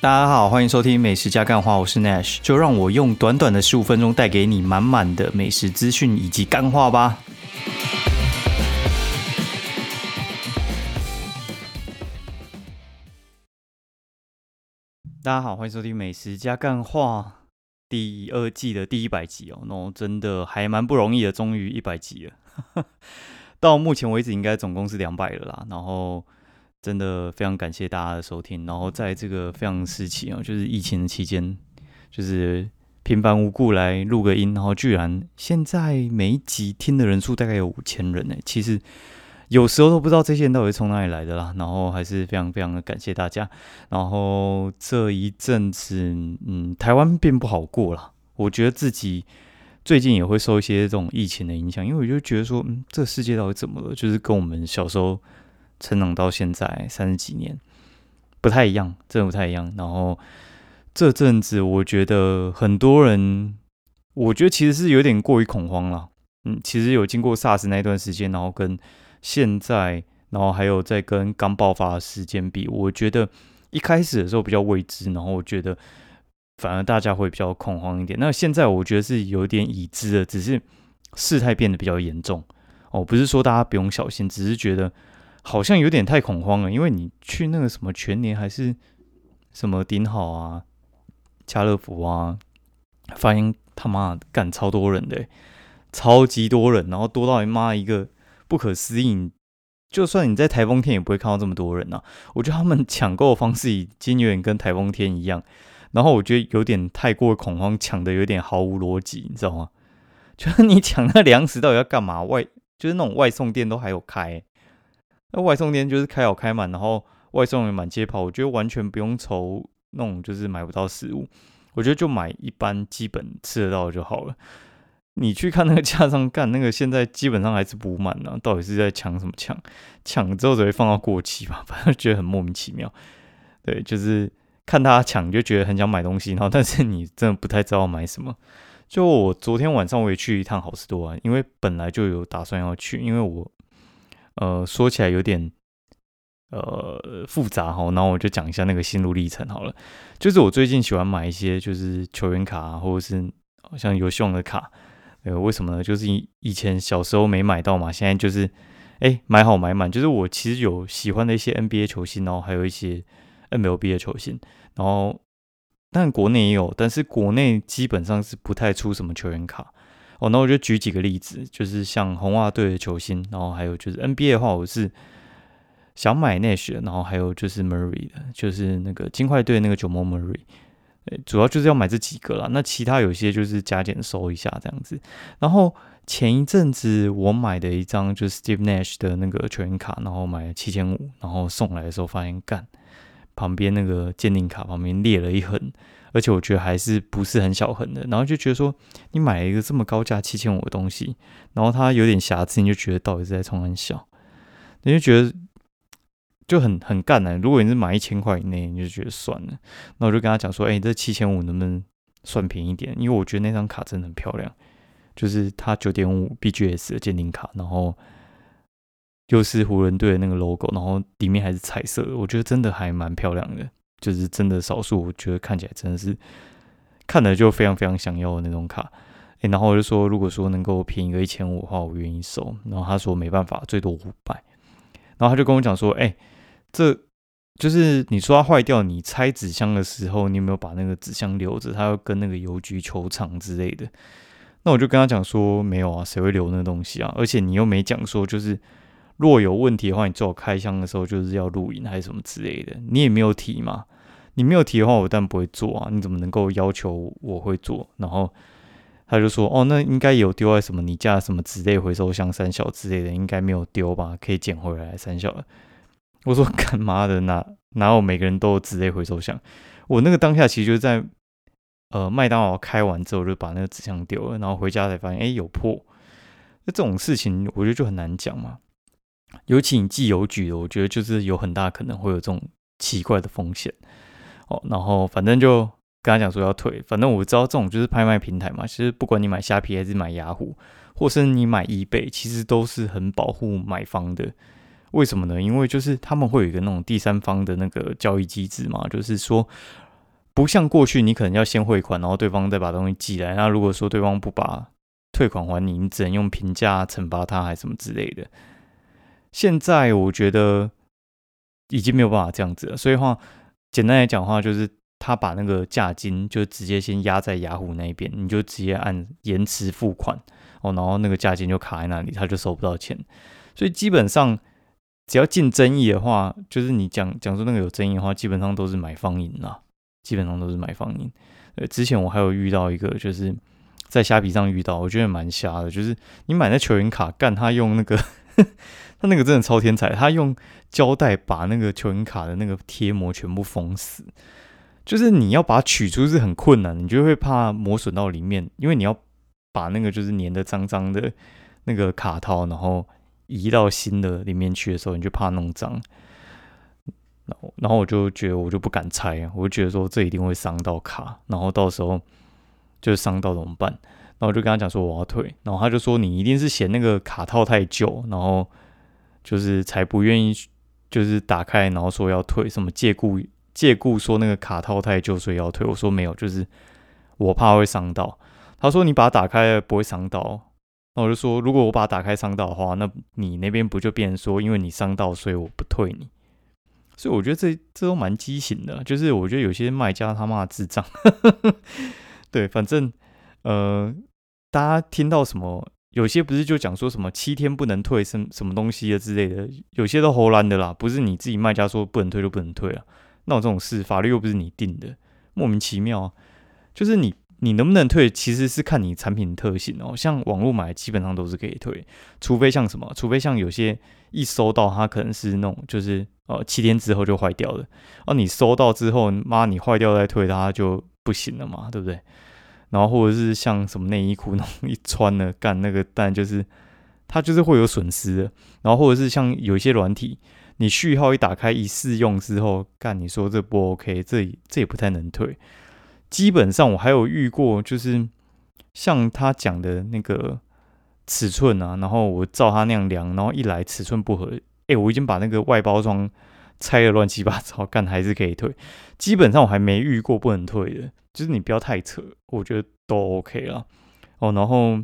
大家好，欢迎收听美食加干话，我是 Nash，就让我用短短的十五分钟带给你满满的美食资讯以及干话吧。大家好，欢迎收听美食加干话第二季的第一百集哦，那真的还蛮不容易的，终于一百集了。到目前为止，应该总共是两百了啦，然后。真的非常感谢大家的收听，然后在这个非常时期啊，就是疫情的期间，就是平凡无故来录个音，然后居然现在每一集听的人数大概有五千人呢。其实有时候都不知道这些人到底从哪里来的啦，然后还是非常非常的感谢大家。然后这一阵子，嗯，台湾并不好过了，我觉得自己最近也会受一些这种疫情的影响，因为我就觉得说，嗯，这个世界到底怎么了？就是跟我们小时候。成长到现在三十几年，不太一样，真的不太一样。然后这阵子，我觉得很多人，我觉得其实是有点过于恐慌了。嗯，其实有经过 SARS 那段时间，然后跟现在，然后还有在跟刚爆发的时间比，我觉得一开始的时候比较未知，然后我觉得反而大家会比较恐慌一点。那现在我觉得是有点已知的，只是事态变得比较严重。哦，不是说大家不用小心，只是觉得。好像有点太恐慌了，因为你去那个什么全年还是什么顶好啊、家乐福啊，发现他妈干超多人的，超级多人，然后多到你妈一个不可思议。就算你在台风天也不会看到这么多人呐。我觉得他们抢购的方式已经有点跟台风天一样，然后我觉得有点太过恐慌，抢的有点毫无逻辑，你知道吗？就是你抢那粮食到底要干嘛？外就是那种外送店都还有开。那外送店就是开好开满，然后外送也满街跑，我觉得完全不用愁那种就是买不到食物，我觉得就买一般基本吃得到就好了。你去看那个架上干那个，现在基本上还是补满了，到底是在抢什么抢？抢之后只会放到过期吧？反正觉得很莫名其妙。对，就是看他抢就觉得很想买东西，然后但是你真的不太知道买什么。就我昨天晚上我也去一趟好事多啊，因为本来就有打算要去，因为我。呃，说起来有点呃复杂哈，然后我就讲一下那个心路历程好了。就是我最近喜欢买一些就是球员卡啊或者是像游戏王的卡，呃，为什么呢？就是以以前小时候没买到嘛，现在就是哎买好买满。就是我其实有喜欢的一些 NBA 球星，然后还有一些 MLB 的球星，然后但国内也有，但是国内基本上是不太出什么球员卡。哦，那我就举几个例子，就是像红袜队的球星，然后还有就是 NBA 的话，我是想买 Nash，然后还有就是 Murray 的，就是那个金块队那个九毛 Murray，主要就是要买这几个啦。那其他有些就是加减收一下这样子。然后前一阵子我买的一张就是 Steve Nash 的那个球员卡，然后买了七千五，然后送来的时候发现干旁边那个鉴定卡旁边裂了一痕。而且我觉得还是不是很小痕的，然后就觉得说你买了一个这么高价七千五的东西，然后它有点瑕疵，你就觉得到底是在冲很小，你就觉得就很很干呢。如果你是买一千块以内，你就觉得算了。那我就跟他讲说，哎，这七千五能不能算便宜点？因为我觉得那张卡真的很漂亮，就是它九点五 BGS 的鉴定卡，然后又是湖人队的那个 logo，然后里面还是彩色的，我觉得真的还蛮漂亮的。就是真的少数，我觉得看起来真的是看了就非常非常想要的那种卡。诶，然后我就说，如果说能够便宜个一千五的话，我愿意收。然后他说没办法，最多五百。然后他就跟我讲说，哎，这就是你说它坏掉，你拆纸箱的时候，你有没有把那个纸箱留着？他要跟那个邮局求偿之类的。那我就跟他讲说，没有啊，谁会留那东西啊？而且你又没讲说，就是。若有问题的话，你最好开箱的时候就是要录影还是什么之类的，你也没有提嘛？你没有提的话，我当然不会做啊！你怎么能够要求我会做？然后他就说：“哦，那应该有丢在什么你家什么纸类回收箱三小之类的，应该没有丢吧？可以捡回来三小。”我说：“干嘛的？哪哪有每个人都有纸类回收箱？我那个当下其实就是在呃麦当劳开完之后就把那个纸箱丢了，然后回家才发现哎有破。那这种事情我觉得就很难讲嘛。”尤其你寄邮局的，我觉得就是有很大可能会有这种奇怪的风险哦。然后反正就跟他讲说要退，反正我知道这种就是拍卖平台嘛。其实不管你买虾皮还是买雅虎，或是你买 eBay，其实都是很保护买方的。为什么呢？因为就是他们会有一个那种第三方的那个交易机制嘛，就是说不像过去你可能要先汇款，然后对方再把东西寄来。那如果说对方不把退款还你，你只能用评价惩罚他，还什么之类的。现在我觉得已经没有办法这样子了，所以话简单来讲的话，就是他把那个价金就直接先压在雅虎那边，你就直接按延迟付款哦，然后那个价金就卡在那里，他就收不到钱。所以基本上只要进争议的话，就是你讲讲说那个有争议的话，基本上都是买方赢啦，基本上都是买方赢。呃，之前我还有遇到一个，就是在虾皮上遇到，我觉得蛮瞎的，就是你买那球员卡，干他用那个。他那个真的超天才，他用胶带把那个球员卡的那个贴膜全部封死，就是你要把它取出是很困难，你就会怕磨损到里面，因为你要把那个就是粘的脏脏的那个卡套，然后移到新的里面去的时候，你就怕弄脏。然后，然后我就觉得我就不敢拆，我就觉得说这一定会伤到卡，然后到时候就是伤到怎么办？然后我就跟他讲说我要退，然后他就说你一定是嫌那个卡套太旧，然后。就是才不愿意，就是打开，然后说要退，什么借故借故说那个卡套太旧，所以要退。我说没有，就是我怕会伤到。他说你把它打开不会伤到。那我就说如果我把它打开伤到的话，那你那边不就变成说因为你伤到，所以我不退你。所以我觉得这这都蛮畸形的，就是我觉得有些卖家他妈智障。对，反正呃，大家听到什么？有些不是就讲说什么七天不能退什什么东西的之类的，有些都胡乱的啦，不是你自己卖家说不能退就不能退啊。那有这种事，法律又不是你定的，莫名其妙。就是你你能不能退，其实是看你产品特性哦。像网络买基本上都是可以退，除非像什么，除非像有些一收到它可能是那种就是呃七天之后就坏掉了，哦你收到之后妈你坏掉再退它就不行了嘛，对不对？然后或者是像什么内衣裤那种一穿了干那个蛋，就是它就是会有损失的。然后或者是像有一些软体，你序号一打开一试用之后，干你说这不 OK，这这也不太能退。基本上我还有遇过，就是像他讲的那个尺寸啊，然后我照他那样量，然后一来尺寸不合，哎，我已经把那个外包装拆的乱七八糟，干还是可以退。基本上我还没遇过不能退的。就是你不要太扯，我觉得都 OK 了哦。然后，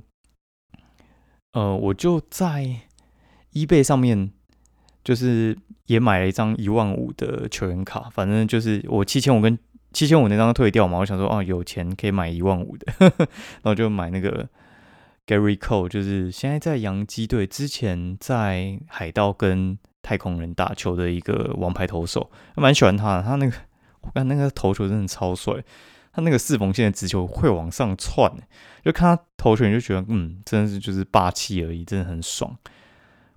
呃，我就在 eBay 上面，就是也买了一张一万五的球员卡。反正就是我七千五跟七千五那张退掉嘛，我想说啊，有钱可以买一万五的，然后就买那个 Gary Cole，就是现在在洋基队，之前在海盗跟太空人打球的一个王牌投手，蛮喜欢他的。他那个我看那个投球真的超帅。他那个四缝线的直球会往上窜，就看他投球你就觉得，嗯，真的是就是霸气而已，真的很爽。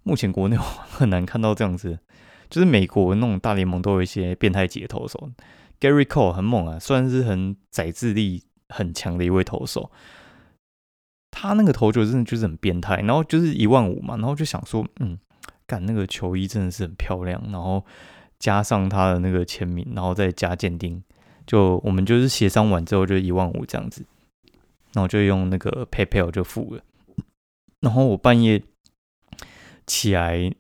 目前国内很难看到这样子，就是美国那种大联盟都有一些变态级的投手，Gary Cole 很猛啊，算是很载智力很强的一位投手。他那个投球真的就是很变态，然后就是一万五嘛，然后就想说，嗯，干那个球衣真的是很漂亮，然后加上他的那个签名，然后再加鉴定。就我们就是协商完之后就一万五这样子，然后就用那个 PayPal 就付了。然后我半夜起来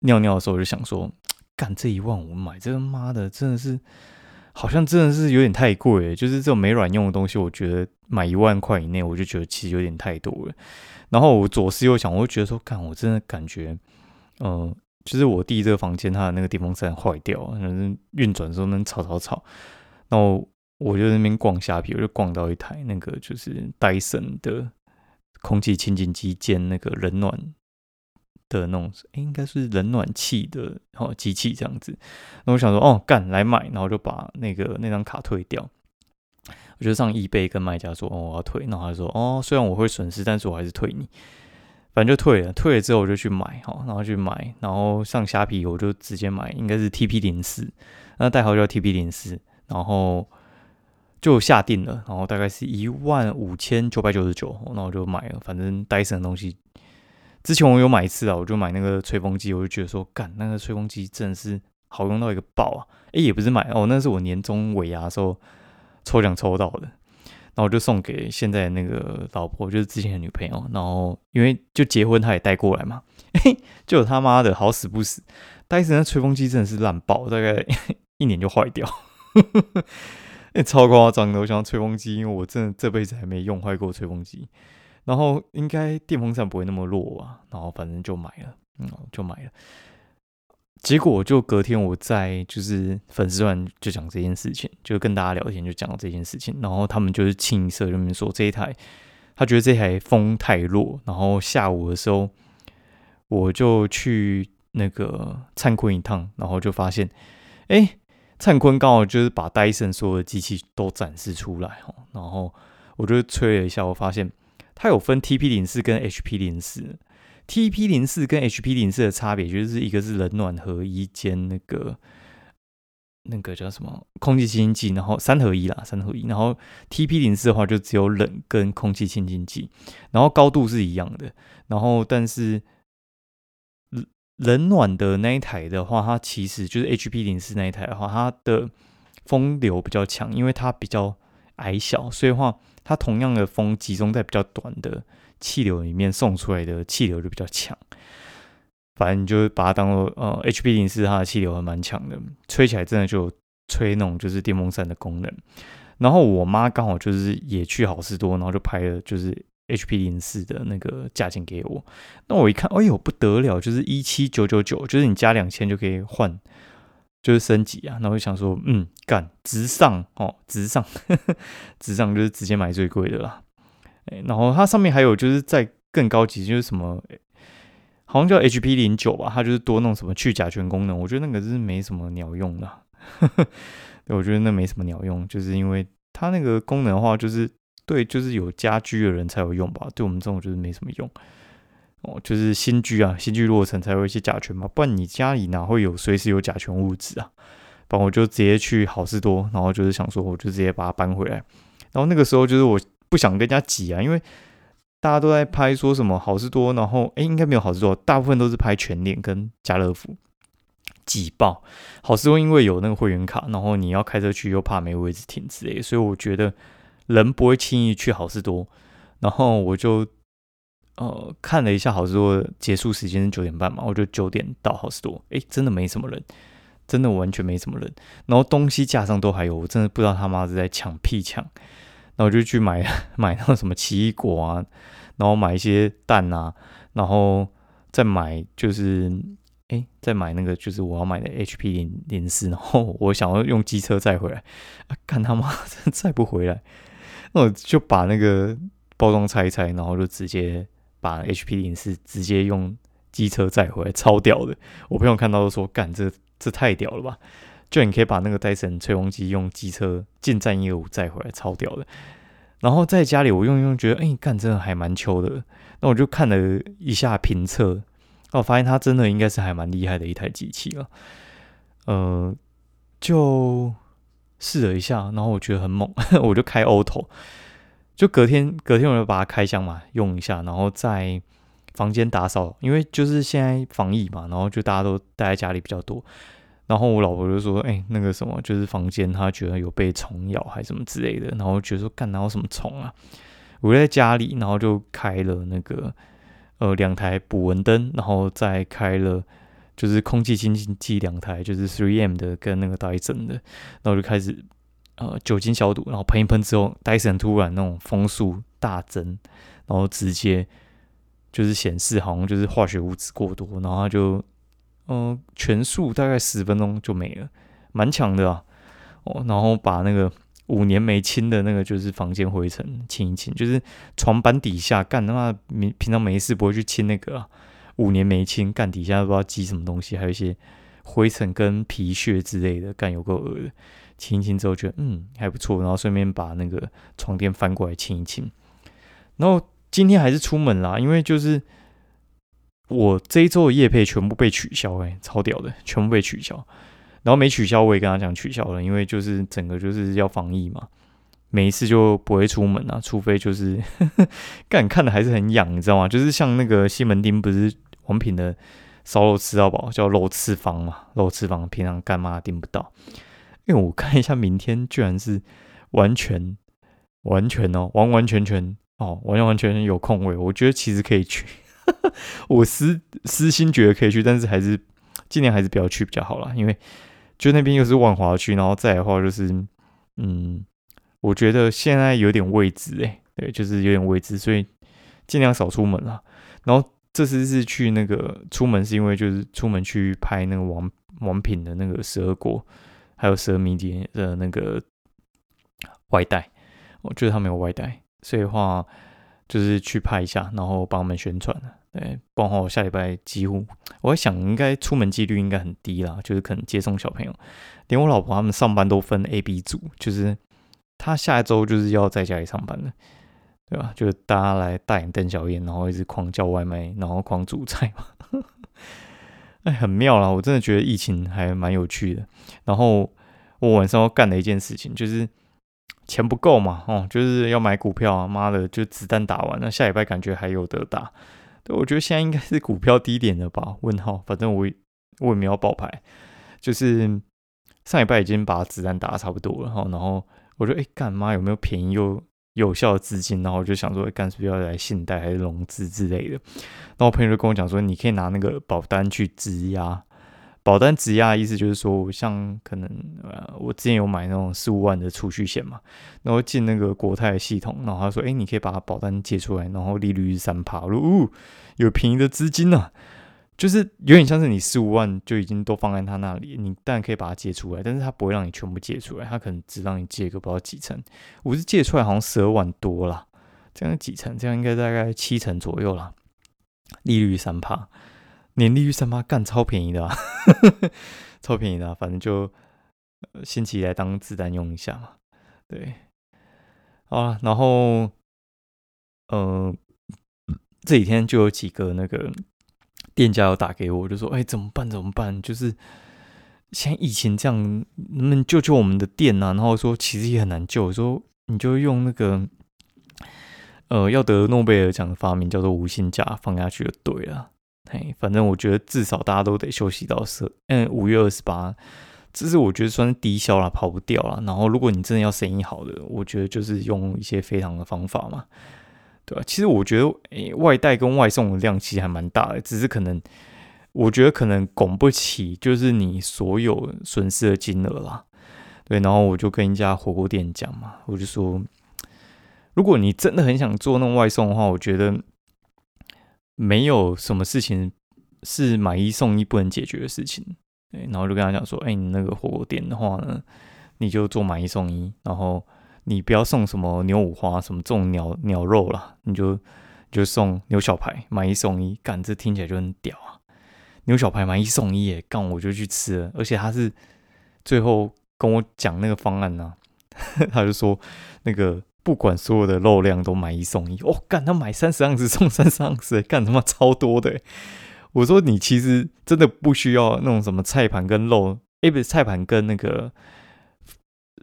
尿尿的时候，我就想说，干这一万五买这个妈的真的是，好像真的是有点太贵。就是这种没卵用的东西，我觉得买一万块以内，我就觉得其实有点太多了。然后我左思右想，我就觉得说，干我真的感觉，嗯。就是我弟这个房间，他的那个电风扇坏掉，反运转的时候能吵吵吵。然后我就那边逛虾皮，我就逛到一台那个就是戴森的空气清净机兼那个冷暖的那种，应该是冷暖气的哦机器这样子。那我想说，哦，干来买，然后就把那个那张卡退掉。我就上易贝跟卖家说，哦，我要退。然后他说，哦，虽然我会损失，但是我还是退你。反正就退了，退了之后我就去买哈，然后去买，然后上虾皮我就直接买，应该是 TP 零四，那代号叫 TP 零四，然后就下定了，然后大概是一万五千九百九十九，那我就买了。反正戴森的东西，之前我有买一次啊，我就买那个吹风机，我就觉得说，干那个吹风机真的是好用到一个爆啊！哎，也不是买哦，那是我年终尾牙的时候抽奖抽到的。然后我就送给现在那个老婆，就是之前的女朋友。然后因为就结婚，她也带过来嘛。嘿，就他妈的好死不死，戴森那吹风机真的是烂爆，大概一年就坏掉。超夸张的！我想要吹风机，因为我真的这辈子还没用坏过吹风机。然后应该电风扇不会那么弱啊，然后反正就买了，嗯，就买了。结果就隔天我在就是粉丝团就讲这件事情，就跟大家聊天就讲到这件事情，然后他们就是清一色就说这一台他觉得这台风太弱，然后下午的时候我就去那个灿坤一趟，然后就发现，哎，灿坤刚好就是把戴森所有的机器都展示出来哦，然后我就吹了一下，我发现。它有分 TP 零四跟 HP 零四，TP 零四跟 HP 零四的差别就是一个是冷暖合一兼那个那个叫什么空气清新剂，然后三合一啦，三合一。然后 TP 零四的话就只有冷跟空气清新剂，然后高度是一样的。然后但是冷暖的那一台的话，它其实就是 HP 零四那一台的话，它的风流比较强，因为它比较矮小，所以话。它同样的风集中在比较短的气流里面，送出来的气流就比较强。反正你就把它当做呃，H P 零四它的气流还蛮强的，吹起来真的就吹那种就是电风扇的功能。然后我妈刚好就是也去好事多，然后就拍了就是 H P 零四的那个价钱给我。那我一看，哎呦不得了，就是一七九九九，就是你加两千就可以换。就是升级啊，然后就想说，嗯，干直上哦，直上，直上就是直接买最贵的啦。哎，然后它上面还有就是在更高级，就是什么，好像叫 HP 零九吧，它就是多弄什么去甲醛功能。我觉得那个是没什么鸟用的，我觉得那没什么鸟用，就是因为它那个功能的话，就是对，就是有家居的人才有用吧，对我们这种就是没什么用。哦，就是新居啊，新居落成才会一些甲醛嘛，不然你家里哪会有随时有甲醛物质啊？不然我就直接去好事多，然后就是想说，我就直接把它搬回来。然后那个时候就是我不想跟人家挤啊，因为大家都在拍说什么好事多，然后哎，应该没有好事多，大部分都是拍全联跟家乐福，挤爆。好事多因为有那个会员卡，然后你要开车去又怕没位置停之类，所以我觉得人不会轻易去好事多，然后我就。呃，看了一下好事多结束时间是九点半嘛，我就九点到好事多，哎，真的没什么人，真的完全没什么人。然后东西架上都还有，我真的不知道他妈是在抢屁抢。然后我就去买 买那什么奇异果啊，然后买一些蛋啊，然后再买就是哎，再买那个就是我要买的 HP 零零四，然后我想要用机车载回来，啊，看他妈真 载不回来，那我就把那个包装拆一拆，然后就直接。把 HP 零四直接用机车载回来，超屌的！我朋友看到都说：“干，这这太屌了吧！”就你可以把那个戴森吹风机用机车进站业务载回来，超屌的。然后在家里我用一用，觉得哎，干真的还蛮秋的。那我就看了一下评测，我发现它真的应该是还蛮厉害的一台机器了。呃，就试了一下，然后我觉得很猛，我就开 Auto。就隔天，隔天我就把它开箱嘛，用一下，然后在房间打扫，因为就是现在防疫嘛，然后就大家都待在家里比较多。然后我老婆就说：“哎，那个什么，就是房间，她觉得有被虫咬还是什么之类的。”然后觉得说：“干哪有什么虫啊？”我在家里，然后就开了那个呃两台捕蚊灯，然后再开了就是空气清新剂两台，就是 Three M 的跟那个 Dyson 的，然后就开始。呃，酒精消毒，然后喷一喷之后，戴森突然那种风速大增，然后直接就是显示好像就是化学物质过多，然后它就嗯全速大概十分钟就没了，蛮强的啊。哦，然后把那个五年没清的那个就是房间灰尘清一清，就是床板底下干他妈平平常没事不会去清那个五年没清干底下不知道积什么东西，还有一些灰尘跟皮屑之类的，干有够恶的。清一清之后，觉得嗯还不错，然后顺便把那个床垫翻过来清一清。然后今天还是出门啦，因为就是我这一周的夜配全部被取消，哎，超屌的，全部被取消。然后没取消，我也跟他讲取消了，因为就是整个就是要防疫嘛，每一次就不会出门啊，除非就是 干看的还是很痒，你知道吗？就是像那个西门町不是王品的烧肉吃到饱，叫肉翅坊嘛，肉翅坊平常干妈订不到。因为我看一下，明天居然是完全、完全哦，完完全全哦，完完全全有空位，我觉得其实可以去。我私私心觉得可以去，但是还是尽量还是不要去比较好啦，因为就那边又是万华区，然后再的话就是，嗯，我觉得现在有点未知诶，对，就是有点未知，所以尽量少出门了。然后这次是去那个出门，是因为就是出门去拍那个王王品的那个十二国，还有十二迷迭的那个外带，我觉得他们有外带，所以的话就是去拍一下，然后帮他们宣传对，包括我下礼拜几乎，我在想应该出门几率应该很低啦，就是可能接送小朋友，连我老婆他们上班都分 A、B 组，就是他下一周就是要在家里上班了，对吧？就是大家来大眼瞪小眼，然后一直狂叫外卖，然后狂煮菜嘛，哎，很妙啦！我真的觉得疫情还蛮有趣的。然后我晚上要干的一件事情就是钱不够嘛，哦，就是要买股票啊，妈的，就子弹打完，那下礼拜感觉还有得打。对，我觉得现在应该是股票低点了吧？问号，反正我我也没有爆牌，就是上礼拜已经把子弹打的差不多了哈。然后我说，哎，干妈有没有便宜又有效的资金？然后我就想说，干脆不要来信贷还是融资之类的？然后我朋友就跟我讲说，你可以拿那个保单去质押。保单质押的意思就是说，像可能呃，我之前有买那种四五万的储蓄险嘛，然后进那个国泰的系统，然后他说，哎，你可以把保单借出来，然后利率是三趴，我说，哦，有便宜的资金呢，就是有点像是你四五万就已经都放在他那里，你当然可以把它借出来，但是他不会让你全部借出来，他可能只让你借个不知道几成，我是借出来好像十二万多啦，这样几成？这样应该大概七成左右啦，利率三趴。年利率三八干超便宜的，超便宜的，反正就先起来当子弹用一下嘛。对，好了，然后，呃，这几天就有几个那个店家有打给我，就说：“哎，怎么办？怎么办？就是现在疫情这样，能不能救救我们的店呢？”然后说：“其实也很难救，说你就用那个，呃，要得诺贝尔奖的发明叫做无薪假放下去就对了。”嘿，反正我觉得至少大家都得休息到十，嗯，五月二十八，这是我觉得算是低消了，跑不掉了。然后，如果你真的要生意好的，我觉得就是用一些非常的方法嘛，对吧？其实我觉得，诶，外带跟外送的量其实还蛮大的，只是可能我觉得可能拱不起，就是你所有损失的金额啦。对，然后我就跟一家火锅店讲嘛，我就说，如果你真的很想做那种外送的话，我觉得。没有什么事情是买一送一不能解决的事情，对，然后就跟他讲说，哎，你那个火锅店的话呢，你就做买一送一，然后你不要送什么牛五花什么这种鸟鸟肉了，你就就送牛小排买一送一，干这听起来就很屌啊！牛小排买一送一，耶，干我就去吃了，而且他是最后跟我讲那个方案呢，他就说那个。不管所有的肉量都买一送一，哦，干他买三十盎司送三十盎司，干他妈超多的。我说你其实真的不需要那种什么菜盘跟肉，哎，不是菜盘跟那个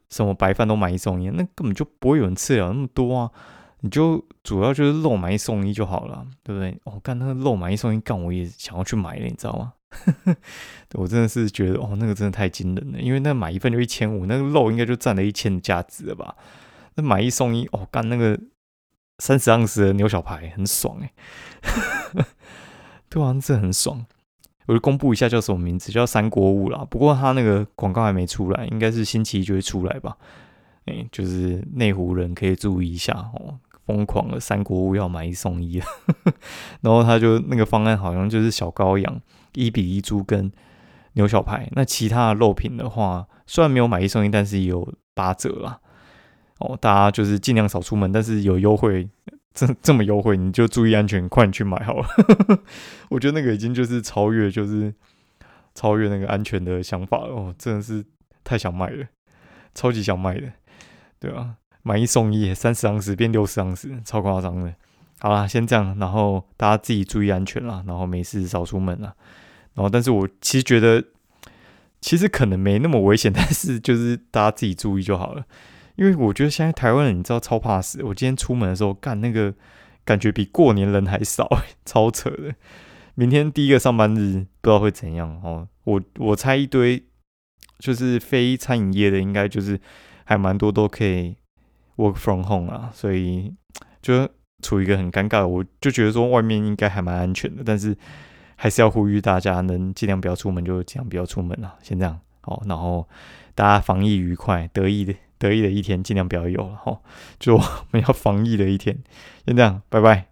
什么白饭都买一送一，那根本就不会有人吃了那么多啊。你就主要就是肉买一送一就好了，对不对？哦，干那个肉买一送一，干我也想要去买了，你知道吗？我真的是觉得哦，那个真的太惊人了，因为那买一份就一千五，那个肉应该就占了一千的价值了吧。那买一送一哦，干那个三十盎司的牛小排很爽哎，对啊，这很爽。我就公布一下叫什么名字，叫三国五啦。不过他那个广告还没出来，应该是星期一就会出来吧？哎，就是内湖人可以注意一下哦，疯狂的三国五要买一送一了。然后他就那个方案好像就是小羔羊一比一猪跟牛小排，那其他的肉品的话，虽然没有买一送一，但是也有八折啦。哦，大家就是尽量少出门，但是有优惠，这这么优惠，你就注意安全，快点去买好了。我觉得那个已经就是超越，就是超越那个安全的想法了。哦，真的是太想买了，超级想买的，对啊，买一送一，三十盎司变六十盎司，超夸张的。好啦，先这样，然后大家自己注意安全啦，然后没事少出门啦。然后，但是我其实觉得，其实可能没那么危险，但是就是大家自己注意就好了。因为我觉得现在台湾人，你知道超怕死。我今天出门的时候，干那个感觉比过年人还少，超扯的。明天第一个上班日，不知道会怎样哦。我我猜一堆就是非餐饮业的，应该就是还蛮多都可以 work from home 啊，所以就处于一个很尴尬。我就觉得说外面应该还蛮安全的，但是还是要呼吁大家能尽量不要出门，就尽量不要出门啊。先这样，哦，然后大家防疫愉快，得意的得意的一天尽量不要有了哈，就我们要防疫的一天，先这样，拜拜。